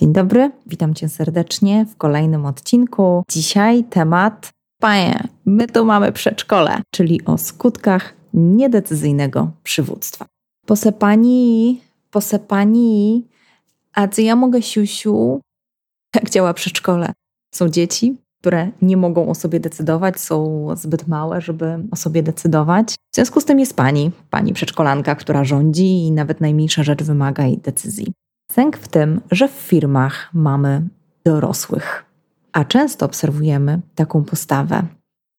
Dzień dobry, witam Cię serdecznie w kolejnym odcinku. Dzisiaj temat Panie, my tu mamy przedszkole, czyli o skutkach niedecyzyjnego przywództwa. Posepani, posepani, a co ja mogę siusiu? Jak działa przedszkole? Są dzieci, które nie mogą o sobie decydować, są zbyt małe, żeby o sobie decydować. W związku z tym jest pani, pani przedszkolanka, która rządzi i nawet najmniejsza rzecz wymaga jej decyzji. Sęk w tym, że w firmach mamy dorosłych, a często obserwujemy taką postawę.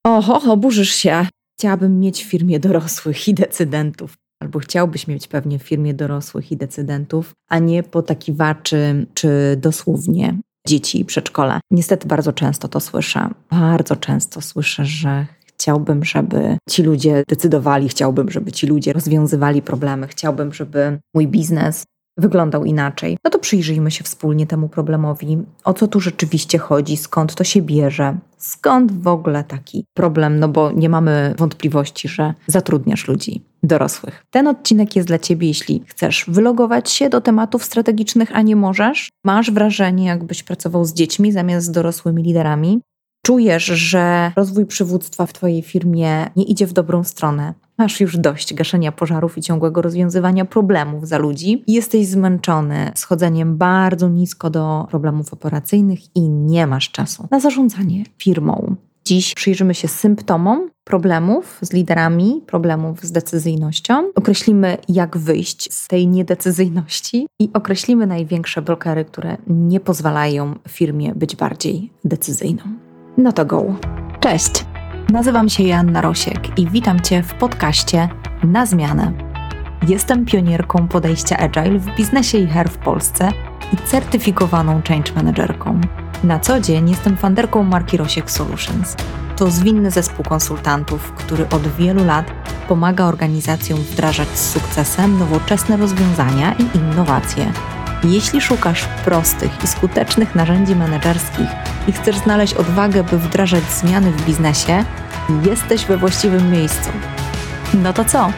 Oho, oburzysz się. Chciałabym mieć w firmie dorosłych i decydentów. Albo chciałbyś mieć pewnie w firmie dorosłych i decydentów, a nie potakiwaczy czy dosłownie dzieci i przedszkola. Niestety bardzo często to słyszę. Bardzo często słyszę, że chciałbym, żeby ci ludzie decydowali, chciałbym, żeby ci ludzie rozwiązywali problemy, chciałbym, żeby mój biznes wyglądał inaczej. No to przyjrzyjmy się wspólnie temu problemowi, o co tu rzeczywiście chodzi, skąd to się bierze, skąd w ogóle taki problem, no bo nie mamy wątpliwości, że zatrudniasz ludzi dorosłych. Ten odcinek jest dla Ciebie, jeśli chcesz wylogować się do tematów strategicznych, a nie możesz, masz wrażenie, jakbyś pracował z dziećmi zamiast z dorosłymi liderami, czujesz, że rozwój przywództwa w Twojej firmie nie idzie w dobrą stronę, masz już dość gaszenia pożarów i ciągłego rozwiązywania problemów za ludzi, jesteś zmęczony schodzeniem bardzo nisko do problemów operacyjnych i nie masz czasu na zarządzanie firmą. Dziś przyjrzymy się symptomom problemów z liderami, problemów z decyzyjnością. Określimy, jak wyjść z tej niedecyzyjności i określimy największe blokery, które nie pozwalają firmie być bardziej decyzyjną. No to go. Cześć! Nazywam się Joanna Rosiek i witam Cię w podcaście Na Zmianę. Jestem pionierką podejścia Agile w biznesie i HR w Polsce i certyfikowaną change managerką. Na co dzień jestem fanderką marki Rosiek Solutions. To zwinny zespół konsultantów, który od wielu lat pomaga organizacjom wdrażać z sukcesem nowoczesne rozwiązania i innowacje jeśli szukasz prostych i skutecznych narzędzi menedżerskich i chcesz znaleźć odwagę, by wdrażać zmiany w biznesie, jesteś we właściwym miejscu. No to co?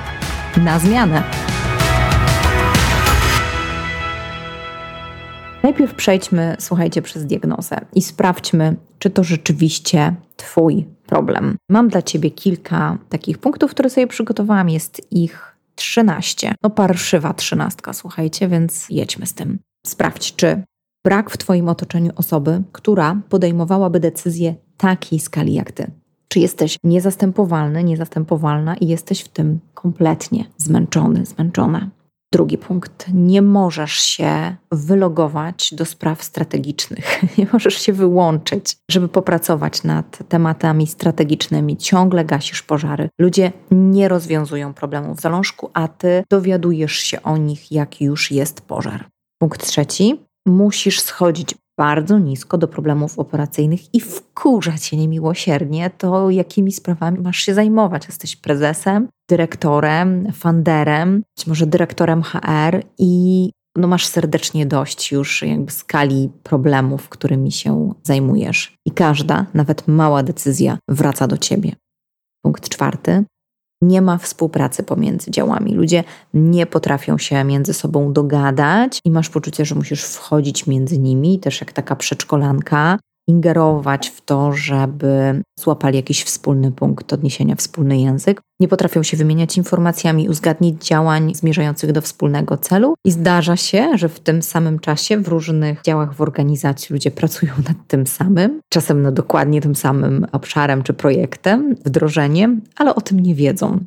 Na zmianę! Najpierw przejdźmy, słuchajcie, przez diagnozę i sprawdźmy, czy to rzeczywiście Twój problem. Mam dla Ciebie kilka takich punktów, które sobie przygotowałam. Jest ich 13. No parszywa trzynastka, słuchajcie, więc jedźmy z tym. Sprawdź, czy brak w Twoim otoczeniu osoby, która podejmowałaby decyzję takiej skali jak Ty. Czy jesteś niezastępowalny, niezastępowalna i jesteś w tym kompletnie zmęczony, zmęczona. Drugi punkt. Nie możesz się wylogować do spraw strategicznych. Nie możesz się wyłączyć, żeby popracować nad tematami strategicznymi. Ciągle gasisz pożary. Ludzie nie rozwiązują problemów w zalążku, a ty dowiadujesz się o nich, jak już jest pożar. Punkt trzeci. Musisz schodzić bardzo nisko do problemów operacyjnych i wkurzać się niemiłosiernie, to jakimi sprawami masz się zajmować. Jesteś prezesem, dyrektorem, funderem, być może dyrektorem HR i no masz serdecznie dość już jakby skali problemów, którymi się zajmujesz. I każda, nawet mała decyzja wraca do ciebie. Punkt czwarty nie ma współpracy pomiędzy działami. Ludzie nie potrafią się między sobą dogadać i masz poczucie, że musisz wchodzić między nimi, też jak taka przedszkolanka, ingerować w to, żeby złapali jakiś wspólny punkt odniesienia, wspólny język. Nie potrafią się wymieniać informacjami, uzgadnić działań zmierzających do wspólnego celu. I zdarza się, że w tym samym czasie w różnych działach w organizacji ludzie pracują nad tym samym, czasem nad dokładnie tym samym obszarem czy projektem, wdrożeniem, ale o tym nie wiedzą.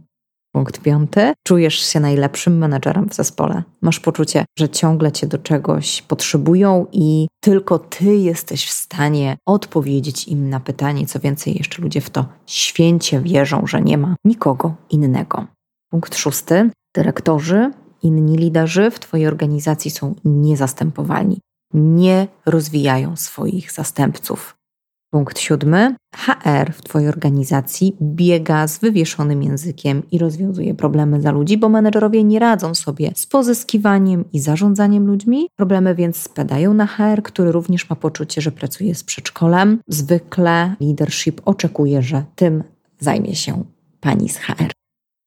Punkt piąty. Czujesz się najlepszym menedżerem w zespole. Masz poczucie, że ciągle cię do czegoś potrzebują i tylko ty jesteś w stanie odpowiedzieć im na pytanie. Co więcej, jeszcze ludzie w to święcie wierzą, że nie ma nikogo innego. Punkt szósty. Dyrektorzy, inni liderzy w Twojej organizacji są niezastępowalni. Nie rozwijają swoich zastępców. Punkt siódmy. HR w Twojej organizacji biega z wywieszonym językiem i rozwiązuje problemy za ludzi, bo menedżerowie nie radzą sobie z pozyskiwaniem i zarządzaniem ludźmi. Problemy więc spadają na HR, który również ma poczucie, że pracuje z przedszkolem. Zwykle leadership oczekuje, że tym zajmie się pani z HR.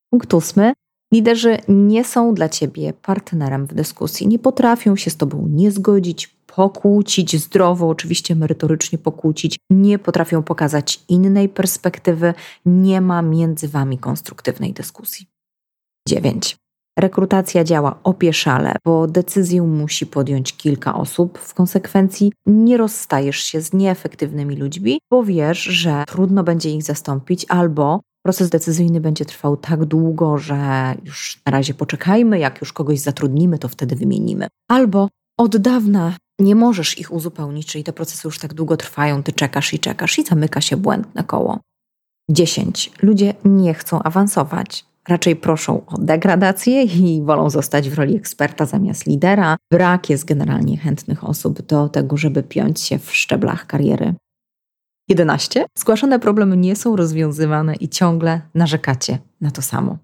Punkt ósmy. Liderzy nie są dla ciebie partnerem w dyskusji, nie potrafią się z tobą nie zgodzić, pokłócić zdrowo, oczywiście merytorycznie pokłócić, nie potrafią pokazać innej perspektywy, nie ma między wami konstruktywnej dyskusji. 9. Rekrutacja działa opieszale, bo decyzję musi podjąć kilka osób. W konsekwencji nie rozstajesz się z nieefektywnymi ludźmi, bo wiesz, że trudno będzie ich zastąpić albo proces decyzyjny będzie trwał tak długo, że już na razie poczekajmy, jak już kogoś zatrudnimy, to wtedy wymienimy. Albo od dawna nie możesz ich uzupełnić, czyli te procesy już tak długo trwają, ty czekasz i czekasz i zamyka się błędne koło. 10. Ludzie nie chcą awansować. Raczej proszą o degradację i wolą zostać w roli eksperta zamiast lidera. Brak jest generalnie chętnych osób do tego, żeby piąć się w szczeblach kariery. 11. Zgłaszane problemy nie są rozwiązywane i ciągle narzekacie na to samo.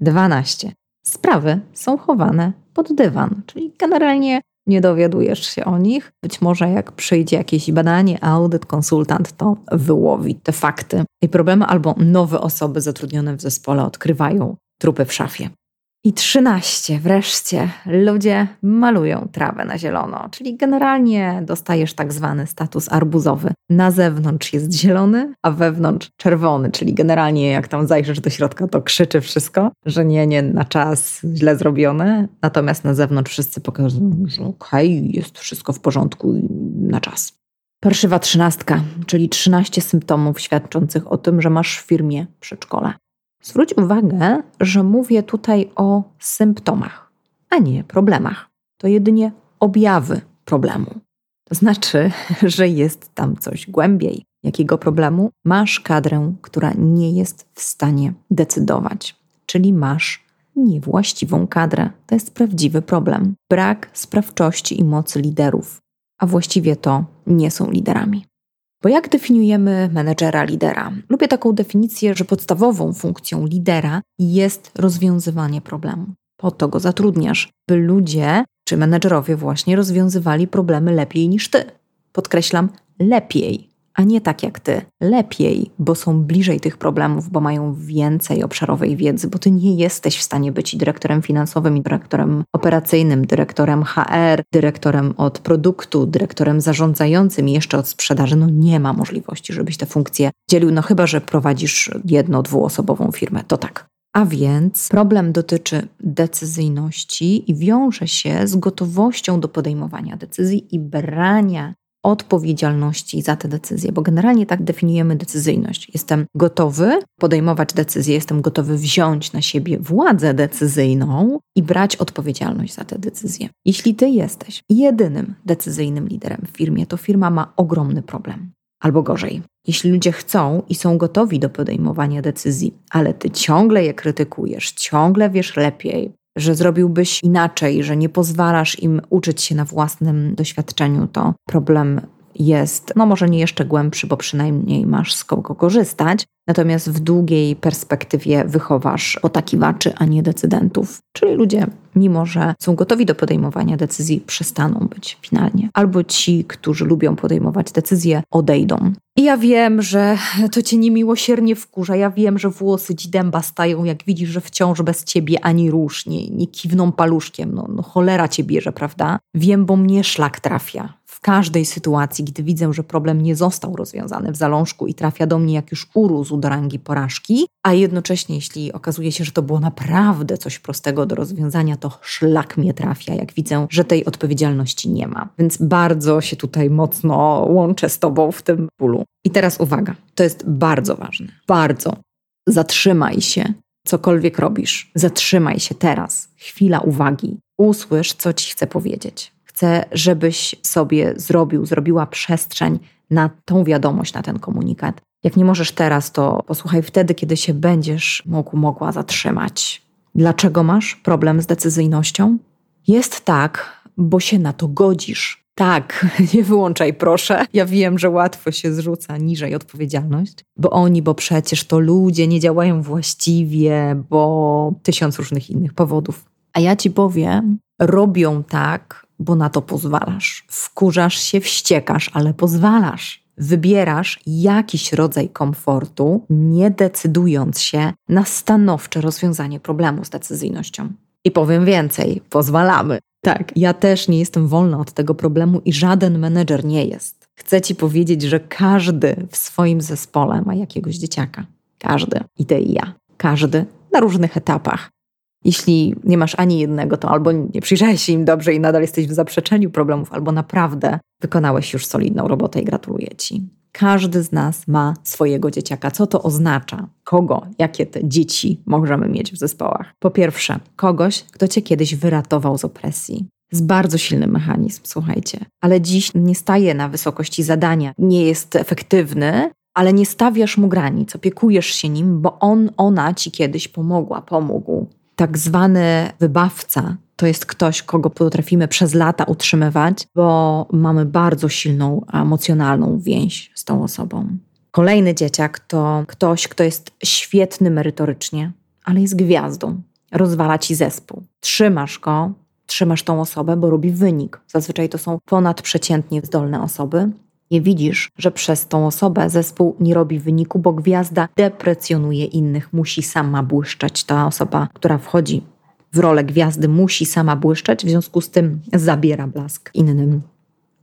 12. Sprawy są chowane pod dywan, czyli generalnie nie dowiadujesz się o nich. Być może jak przyjdzie jakieś badanie, audyt, konsultant, to wyłowi te fakty i problemy, albo nowe osoby zatrudnione w zespole odkrywają trupy w szafie. I trzynaście, wreszcie, ludzie malują trawę na zielono, czyli generalnie dostajesz tak zwany status arbuzowy. Na zewnątrz jest zielony, a wewnątrz czerwony, czyli generalnie jak tam zajrzysz do środka, to krzyczy wszystko, że nie, nie, na czas, źle zrobione, natomiast na zewnątrz wszyscy pokazują, że okej, okay, jest wszystko w porządku na czas. Parszywa trzynastka, czyli 13 symptomów świadczących o tym, że masz w firmie przedszkole. Zwróć uwagę, że mówię tutaj o symptomach, a nie problemach. To jedynie objawy problemu. To znaczy, że jest tam coś głębiej. Jakiego problemu? Masz kadrę, która nie jest w stanie decydować, czyli masz niewłaściwą kadrę. To jest prawdziwy problem. Brak sprawczości i mocy liderów, a właściwie to nie są liderami. Bo jak definiujemy menedżera lidera? Lubię taką definicję, że podstawową funkcją lidera jest rozwiązywanie problemu. Po to go zatrudniasz, by ludzie czy menedżerowie właśnie rozwiązywali problemy lepiej niż ty. Podkreślam, lepiej a nie tak jak ty. Lepiej, bo są bliżej tych problemów, bo mają więcej obszarowej wiedzy, bo ty nie jesteś w stanie być dyrektorem finansowym, i dyrektorem operacyjnym, dyrektorem HR, dyrektorem od produktu, dyrektorem zarządzającym i jeszcze od sprzedaży. No nie ma możliwości, żebyś te funkcje dzielił, no chyba, że prowadzisz jedno, dwuosobową firmę. To tak. A więc problem dotyczy decyzyjności i wiąże się z gotowością do podejmowania decyzji i brania odpowiedzialności za te decyzje, bo generalnie tak definiujemy decyzyjność. Jestem gotowy podejmować decyzje, jestem gotowy wziąć na siebie władzę decyzyjną i brać odpowiedzialność za te decyzje. Jeśli ty jesteś jedynym decyzyjnym liderem w firmie, to firma ma ogromny problem. Albo gorzej, jeśli ludzie chcą i są gotowi do podejmowania decyzji, ale ty ciągle je krytykujesz, ciągle wiesz lepiej, że zrobiłbyś inaczej, że nie pozwalasz im uczyć się na własnym doświadczeniu, to problem jest, no może nie jeszcze głębszy, bo przynajmniej masz z kogo korzystać, natomiast w długiej perspektywie wychowasz potakiwaczy, a nie decydentów. Czyli ludzie, mimo że są gotowi do podejmowania decyzji, przestaną być finalnie. Albo ci, którzy lubią podejmować decyzje, odejdą. I ja wiem, że to cię niemiłosiernie wkurza. Ja wiem, że włosy ci dęba stają, jak widzisz, że wciąż bez ciebie ani rusz, nie, nie kiwną paluszkiem. No, no cholera cię bierze, prawda? Wiem, bo mnie szlak trafia każdej sytuacji, gdy widzę, że problem nie został rozwiązany w zalążku i trafia do mnie jak już urósł do rangi porażki, a jednocześnie, jeśli okazuje się, że to było naprawdę coś prostego do rozwiązania, to szlak mnie trafia, jak widzę, że tej odpowiedzialności nie ma. Więc bardzo się tutaj mocno łączę z Tobą w tym pulu. I teraz uwaga, to jest bardzo ważne. Bardzo. Zatrzymaj się, cokolwiek robisz. Zatrzymaj się teraz. Chwila uwagi. Usłysz, co Ci chcę powiedzieć. Chcę, żebyś sobie zrobił, zrobiła przestrzeń na tą wiadomość, na ten komunikat. Jak nie możesz teraz, to posłuchaj wtedy, kiedy się będziesz mógł, mogła zatrzymać. Dlaczego masz problem z decyzyjnością? Jest tak, bo się na to godzisz. Tak, nie wyłączaj proszę. Ja wiem, że łatwo się zrzuca niżej odpowiedzialność, bo oni, bo przecież to ludzie nie działają właściwie, bo tysiąc różnych innych powodów. A ja ci powiem, robią tak, bo na to pozwalasz. Wkurzasz się, wściekasz, ale pozwalasz. wybierasz jakiś rodzaj komfortu, nie decydując się na stanowcze rozwiązanie problemu z decyzyjnością. I powiem więcej, pozwalamy. Tak, ja też nie jestem wolna od tego problemu i żaden menedżer nie jest. Chcę ci powiedzieć, że każdy w swoim zespole ma jakiegoś dzieciaka. Każdy. I ty i ja. Każdy na różnych etapach. Jeśli nie masz ani jednego, to albo nie przyjrzałeś się im dobrze i nadal jesteś w zaprzeczeniu problemów, albo naprawdę wykonałeś już solidną robotę i gratuluję ci. Każdy z nas ma swojego dzieciaka. Co to oznacza? Kogo, jakie te dzieci możemy mieć w zespołach? Po pierwsze, kogoś, kto cię kiedyś wyratował z opresji. Jest bardzo silny mechanizm, słuchajcie, ale dziś nie staje na wysokości zadania, nie jest efektywny, ale nie stawiasz mu granic, opiekujesz się nim, bo on, ona ci kiedyś pomogła, pomógł. Tak zwany wybawca to jest ktoś, kogo potrafimy przez lata utrzymywać, bo mamy bardzo silną emocjonalną więź z tą osobą. Kolejny dzieciak to ktoś, kto jest świetny merytorycznie, ale jest gwiazdą. Rozwala ci zespół. Trzymasz go, trzymasz tą osobę, bo robi wynik. Zazwyczaj to są ponadprzeciętnie zdolne osoby. Nie widzisz, że przez tą osobę zespół nie robi wyniku, bo gwiazda deprecjonuje innych, musi sama błyszczeć. Ta osoba, która wchodzi w rolę gwiazdy, musi sama błyszczeć, w związku z tym zabiera blask innym.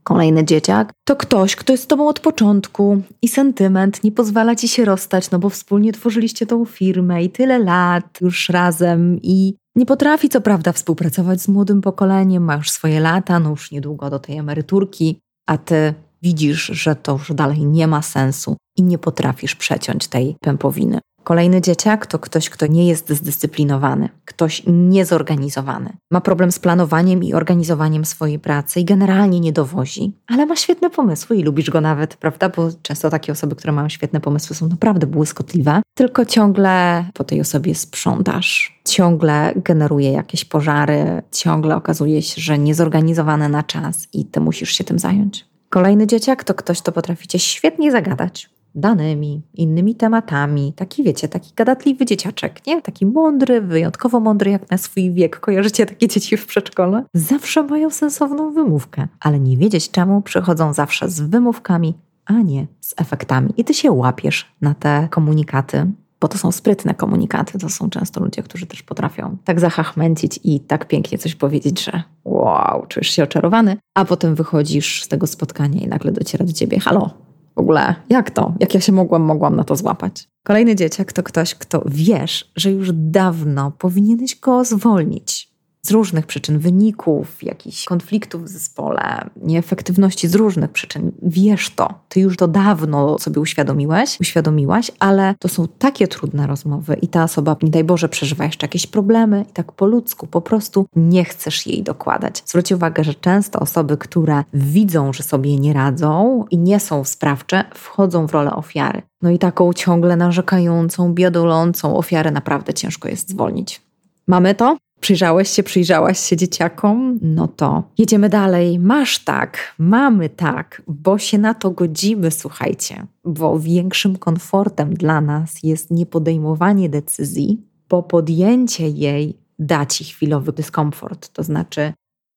Kolejny dzieciak to ktoś, kto jest z tobą od początku i sentyment nie pozwala ci się rozstać, no bo wspólnie tworzyliście tą firmę i tyle lat już razem i nie potrafi co prawda współpracować z młodym pokoleniem, ma już swoje lata, no już niedługo do tej emeryturki, a ty widzisz, że to już dalej nie ma sensu i nie potrafisz przeciąć tej pępowiny. Kolejny dzieciak to ktoś, kto nie jest zdyscyplinowany, ktoś niezorganizowany. Ma problem z planowaniem i organizowaniem swojej pracy i generalnie nie dowozi, ale ma świetne pomysły i lubisz go nawet, prawda? Bo często takie osoby, które mają świetne pomysły, są naprawdę błyskotliwe, tylko ciągle po tej osobie sprzątasz, ciągle generuje jakieś pożary, ciągle okazuje się, że niezorganizowany na czas i ty musisz się tym zająć. Kolejny dzieciak to ktoś, kto potraficie świetnie zagadać danymi, innymi tematami. Taki, wiecie, taki gadatliwy dzieciaczek, nie? Taki mądry, wyjątkowo mądry jak na swój wiek. Kojarzycie takie dzieci w przedszkole? Zawsze mają sensowną wymówkę, ale nie wiedzieć czemu przychodzą zawsze z wymówkami, a nie z efektami. I ty się łapiesz na te komunikaty, bo to są sprytne komunikaty. To są często ludzie, którzy też potrafią tak zachachmęcić i tak pięknie coś powiedzieć, że wow, czujesz się oczarowany, a potem wychodzisz z tego spotkania i nagle dociera do ciebie, halo, w ogóle, jak to? Jak ja się mogłam, mogłam na to złapać? Kolejny dzieciak to ktoś, kto wiesz, że już dawno powinieneś go zwolnić z różnych przyczyn, wyników, jakichś konfliktów w zespole, nieefektywności z różnych przyczyn. Wiesz to, ty już to dawno sobie uświadomiłeś, uświadomiłaś, ale to są takie trudne rozmowy i ta osoba, nie daj Boże, przeżywa jeszcze jakieś problemy i tak po ludzku po prostu nie chcesz jej dokładać. Zwróć uwagę, że często osoby, które widzą, że sobie nie radzą i nie są sprawcze, wchodzą w rolę ofiary. No i taką ciągle narzekającą, biadolącą ofiarę naprawdę ciężko jest zwolnić. Mamy to? Przyjrzałeś się, przyjrzałaś się dzieciakom? No to jedziemy dalej. Masz tak, mamy tak, bo się na to godzimy, słuchajcie, bo większym komfortem dla nas jest nie podejmowanie decyzji, bo podjęcie jej da ci chwilowy dyskomfort. To znaczy,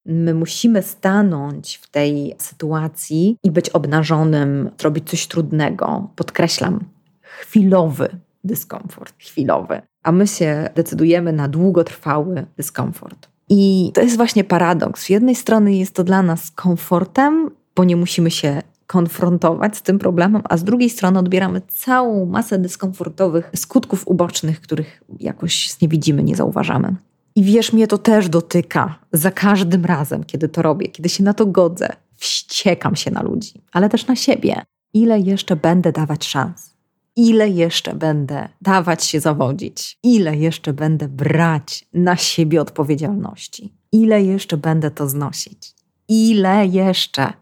my musimy stanąć w tej sytuacji i być obnażonym, zrobić coś trudnego. Podkreślam, chwilowy dyskomfort, chwilowy a my się decydujemy na długotrwały dyskomfort. I to jest właśnie paradoks. Z jednej strony jest to dla nas komfortem, bo nie musimy się konfrontować z tym problemem, a z drugiej strony odbieramy całą masę dyskomfortowych skutków ubocznych, których jakoś nie widzimy, nie zauważamy. I wiesz, mnie to też dotyka za każdym razem, kiedy to robię, kiedy się na to godzę. Wściekam się na ludzi, ale też na siebie. Ile jeszcze będę dawać szans? Ile jeszcze będę dawać się zawodzić, ile jeszcze będę brać na siebie odpowiedzialności, ile jeszcze będę to znosić, ile jeszcze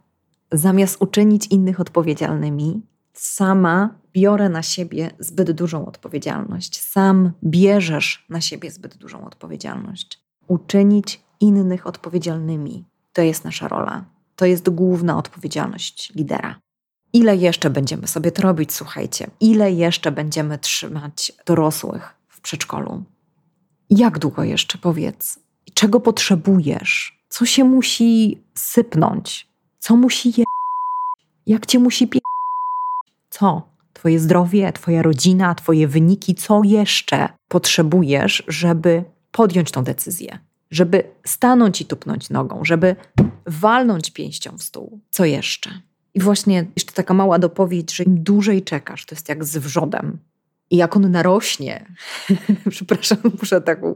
zamiast uczynić innych odpowiedzialnymi, sama biorę na siebie zbyt dużą odpowiedzialność, sam bierzesz na siebie zbyt dużą odpowiedzialność. Uczynić innych odpowiedzialnymi to jest nasza rola. To jest główna odpowiedzialność lidera. Ile jeszcze będziemy sobie to robić, słuchajcie? Ile jeszcze będziemy trzymać dorosłych w przedszkolu? Jak długo jeszcze powiedz? Czego potrzebujesz? Co się musi sypnąć? Co musi je... Jak cię musi pie... Co? Twoje zdrowie, Twoja rodzina, Twoje wyniki, co jeszcze potrzebujesz, żeby podjąć tą decyzję? Żeby stanąć i tupnąć nogą, żeby walnąć pięścią w stół. Co jeszcze? I właśnie jeszcze taka mała dopowiedź, że im dłużej czekasz, to jest jak z wrzodem. I jak on narośnie, przepraszam, muszę taką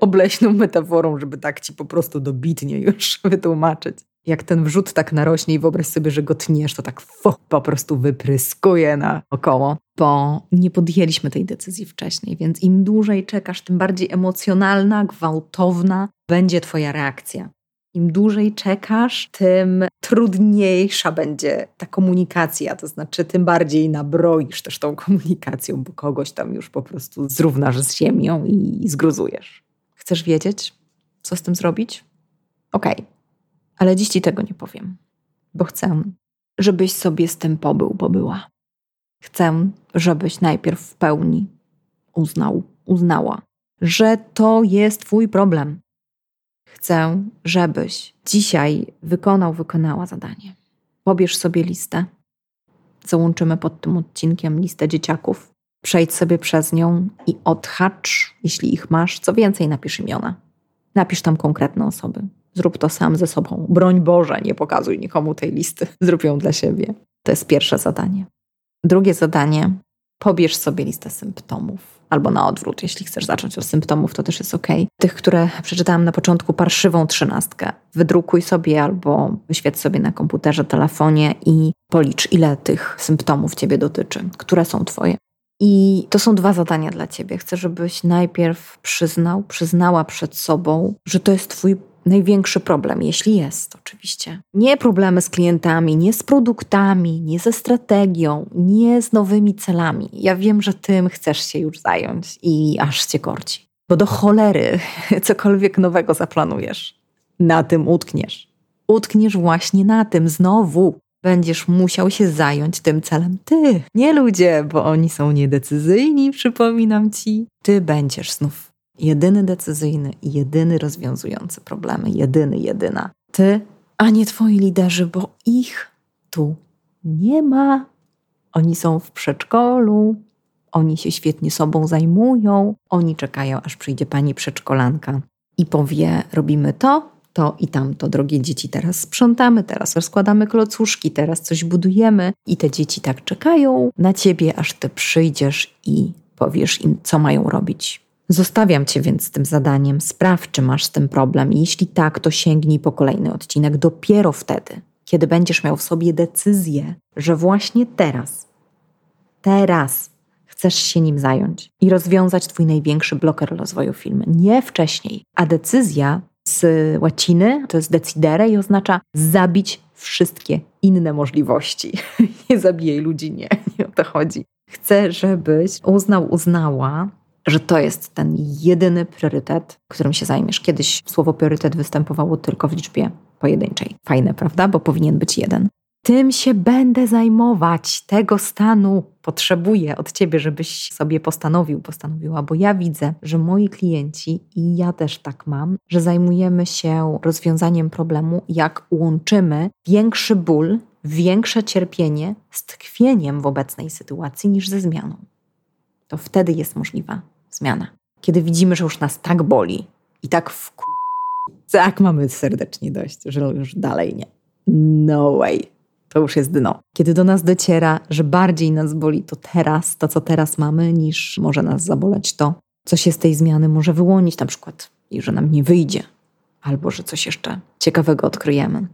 obleśną metaforą, żeby tak ci po prostu dobitnie już wytłumaczyć. Jak ten wrzód tak narośnie i wyobraź sobie, że go tniesz, to tak fo, po prostu wypryskuje na około, bo nie podjęliśmy tej decyzji wcześniej, więc im dłużej czekasz, tym bardziej emocjonalna, gwałtowna będzie twoja reakcja. Im dłużej czekasz, tym trudniejsza będzie ta komunikacja, to znaczy tym bardziej nabroisz też tą komunikacją, bo kogoś tam już po prostu zrównasz z ziemią i zgruzujesz. Chcesz wiedzieć, co z tym zrobić? Okej, okay. ale dziś ci tego nie powiem, bo chcę, żebyś sobie z tym pobył, pobyła. Chcę, żebyś najpierw w pełni uznał, uznała, że to jest Twój problem, Chcę, żebyś dzisiaj wykonał, wykonała zadanie. Pobierz sobie listę. Załączymy pod tym odcinkiem listę dzieciaków. Przejdź sobie przez nią i odhacz, jeśli ich masz. Co więcej, napisz imiona. Napisz tam konkretne osoby. Zrób to sam ze sobą. Broń Boże, nie pokazuj nikomu tej listy. Zrób ją dla siebie. To jest pierwsze zadanie. Drugie zadanie: pobierz sobie listę symptomów albo na odwrót, jeśli chcesz zacząć od symptomów, to też jest ok. Tych, które przeczytałam na początku, parszywą trzynastkę. Wydrukuj sobie albo wyświeć sobie na komputerze, telefonie i policz, ile tych symptomów ciebie dotyczy, które są twoje. I to są dwa zadania dla ciebie. Chcę, żebyś najpierw przyznał, przyznała przed sobą, że to jest twój największy problem, jeśli jest oczywiście. Nie problemy z klientami, nie z produktami, nie ze strategią, nie z nowymi celami. Ja wiem, że tym chcesz się już zająć i aż cię korci. Bo do cholery cokolwiek nowego zaplanujesz, na tym utkniesz. Utkniesz właśnie na tym znowu. Będziesz musiał się zająć tym celem ty, nie ludzie, bo oni są niedecyzyjni, przypominam ci. Ty będziesz znów Jedyny decyzyjny i jedyny rozwiązujący problemy. Jedyny, jedyna. Ty, a nie twoi liderzy, bo ich tu nie ma. Oni są w przedszkolu, oni się świetnie sobą zajmują, oni czekają, aż przyjdzie pani przedszkolanka i powie: Robimy to, to i tamto. Drogie dzieci, teraz sprzątamy, teraz rozkładamy klocuszki, teraz coś budujemy, i te dzieci tak czekają na ciebie, aż ty przyjdziesz i powiesz im, co mają robić. Zostawiam Cię więc z tym zadaniem. Sprawdź, czy masz z tym problem. Jeśli tak, to sięgnij po kolejny odcinek. Dopiero wtedy, kiedy będziesz miał w sobie decyzję, że właśnie teraz, teraz chcesz się nim zająć i rozwiązać Twój największy bloker rozwoju firmy. Nie wcześniej. A decyzja z łaciny to jest decidere i oznacza zabić wszystkie inne możliwości. nie zabijaj ludzi, nie, nie o to chodzi. Chcę, żebyś uznał, uznała, że to jest ten jedyny priorytet, którym się zajmiesz. Kiedyś słowo priorytet występowało tylko w liczbie pojedynczej. Fajne, prawda? Bo powinien być jeden. Tym się będę zajmować, tego stanu potrzebuję od ciebie, żebyś sobie postanowił, postanowiła, bo ja widzę, że moi klienci i ja też tak mam, że zajmujemy się rozwiązaniem problemu, jak łączymy większy ból, większe cierpienie z tkwieniem w obecnej sytuacji niż ze zmianą. To wtedy jest możliwa zmiana. Kiedy widzimy, że już nas tak boli i tak w tak mamy serdecznie dość, że już dalej nie. No way. To już jest dno. Kiedy do nas dociera, że bardziej nas boli to teraz, to co teraz mamy, niż może nas zaboleć to, co się z tej zmiany może wyłonić, na przykład, i że nam nie wyjdzie, albo że coś jeszcze ciekawego odkryjemy.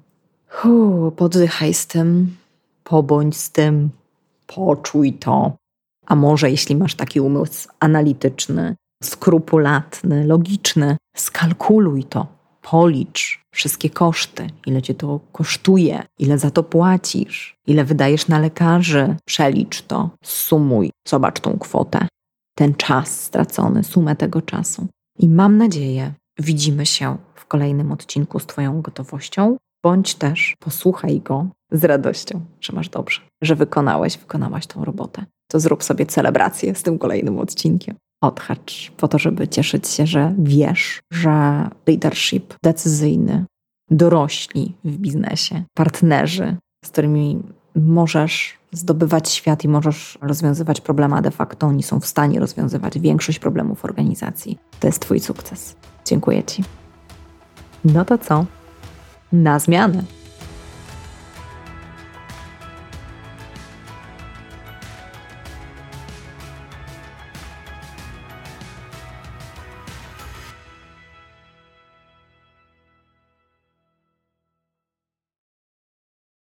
Hu, poddychaj z tym, pobądź z tym, poczuj to, a może jeśli masz taki umysł analityczny, skrupulatny, logiczny, skalkuluj to, policz wszystkie koszty, ile cię to kosztuje, ile za to płacisz, ile wydajesz na lekarzy, przelicz to, sumuj, zobacz tą kwotę, ten czas stracony, sumę tego czasu. I mam nadzieję, widzimy się w kolejnym odcinku z Twoją gotowością, bądź też posłuchaj go z radością, że masz dobrze, że wykonałeś, wykonałaś tą robotę to zrób sobie celebrację z tym kolejnym odcinkiem. Odhacz po to, żeby cieszyć się, że wiesz, że leadership decyzyjny, dorośli w biznesie, partnerzy, z którymi możesz zdobywać świat i możesz rozwiązywać problemy, a de facto oni są w stanie rozwiązywać większość problemów organizacji. To jest Twój sukces. Dziękuję Ci. No to co? Na zmianę!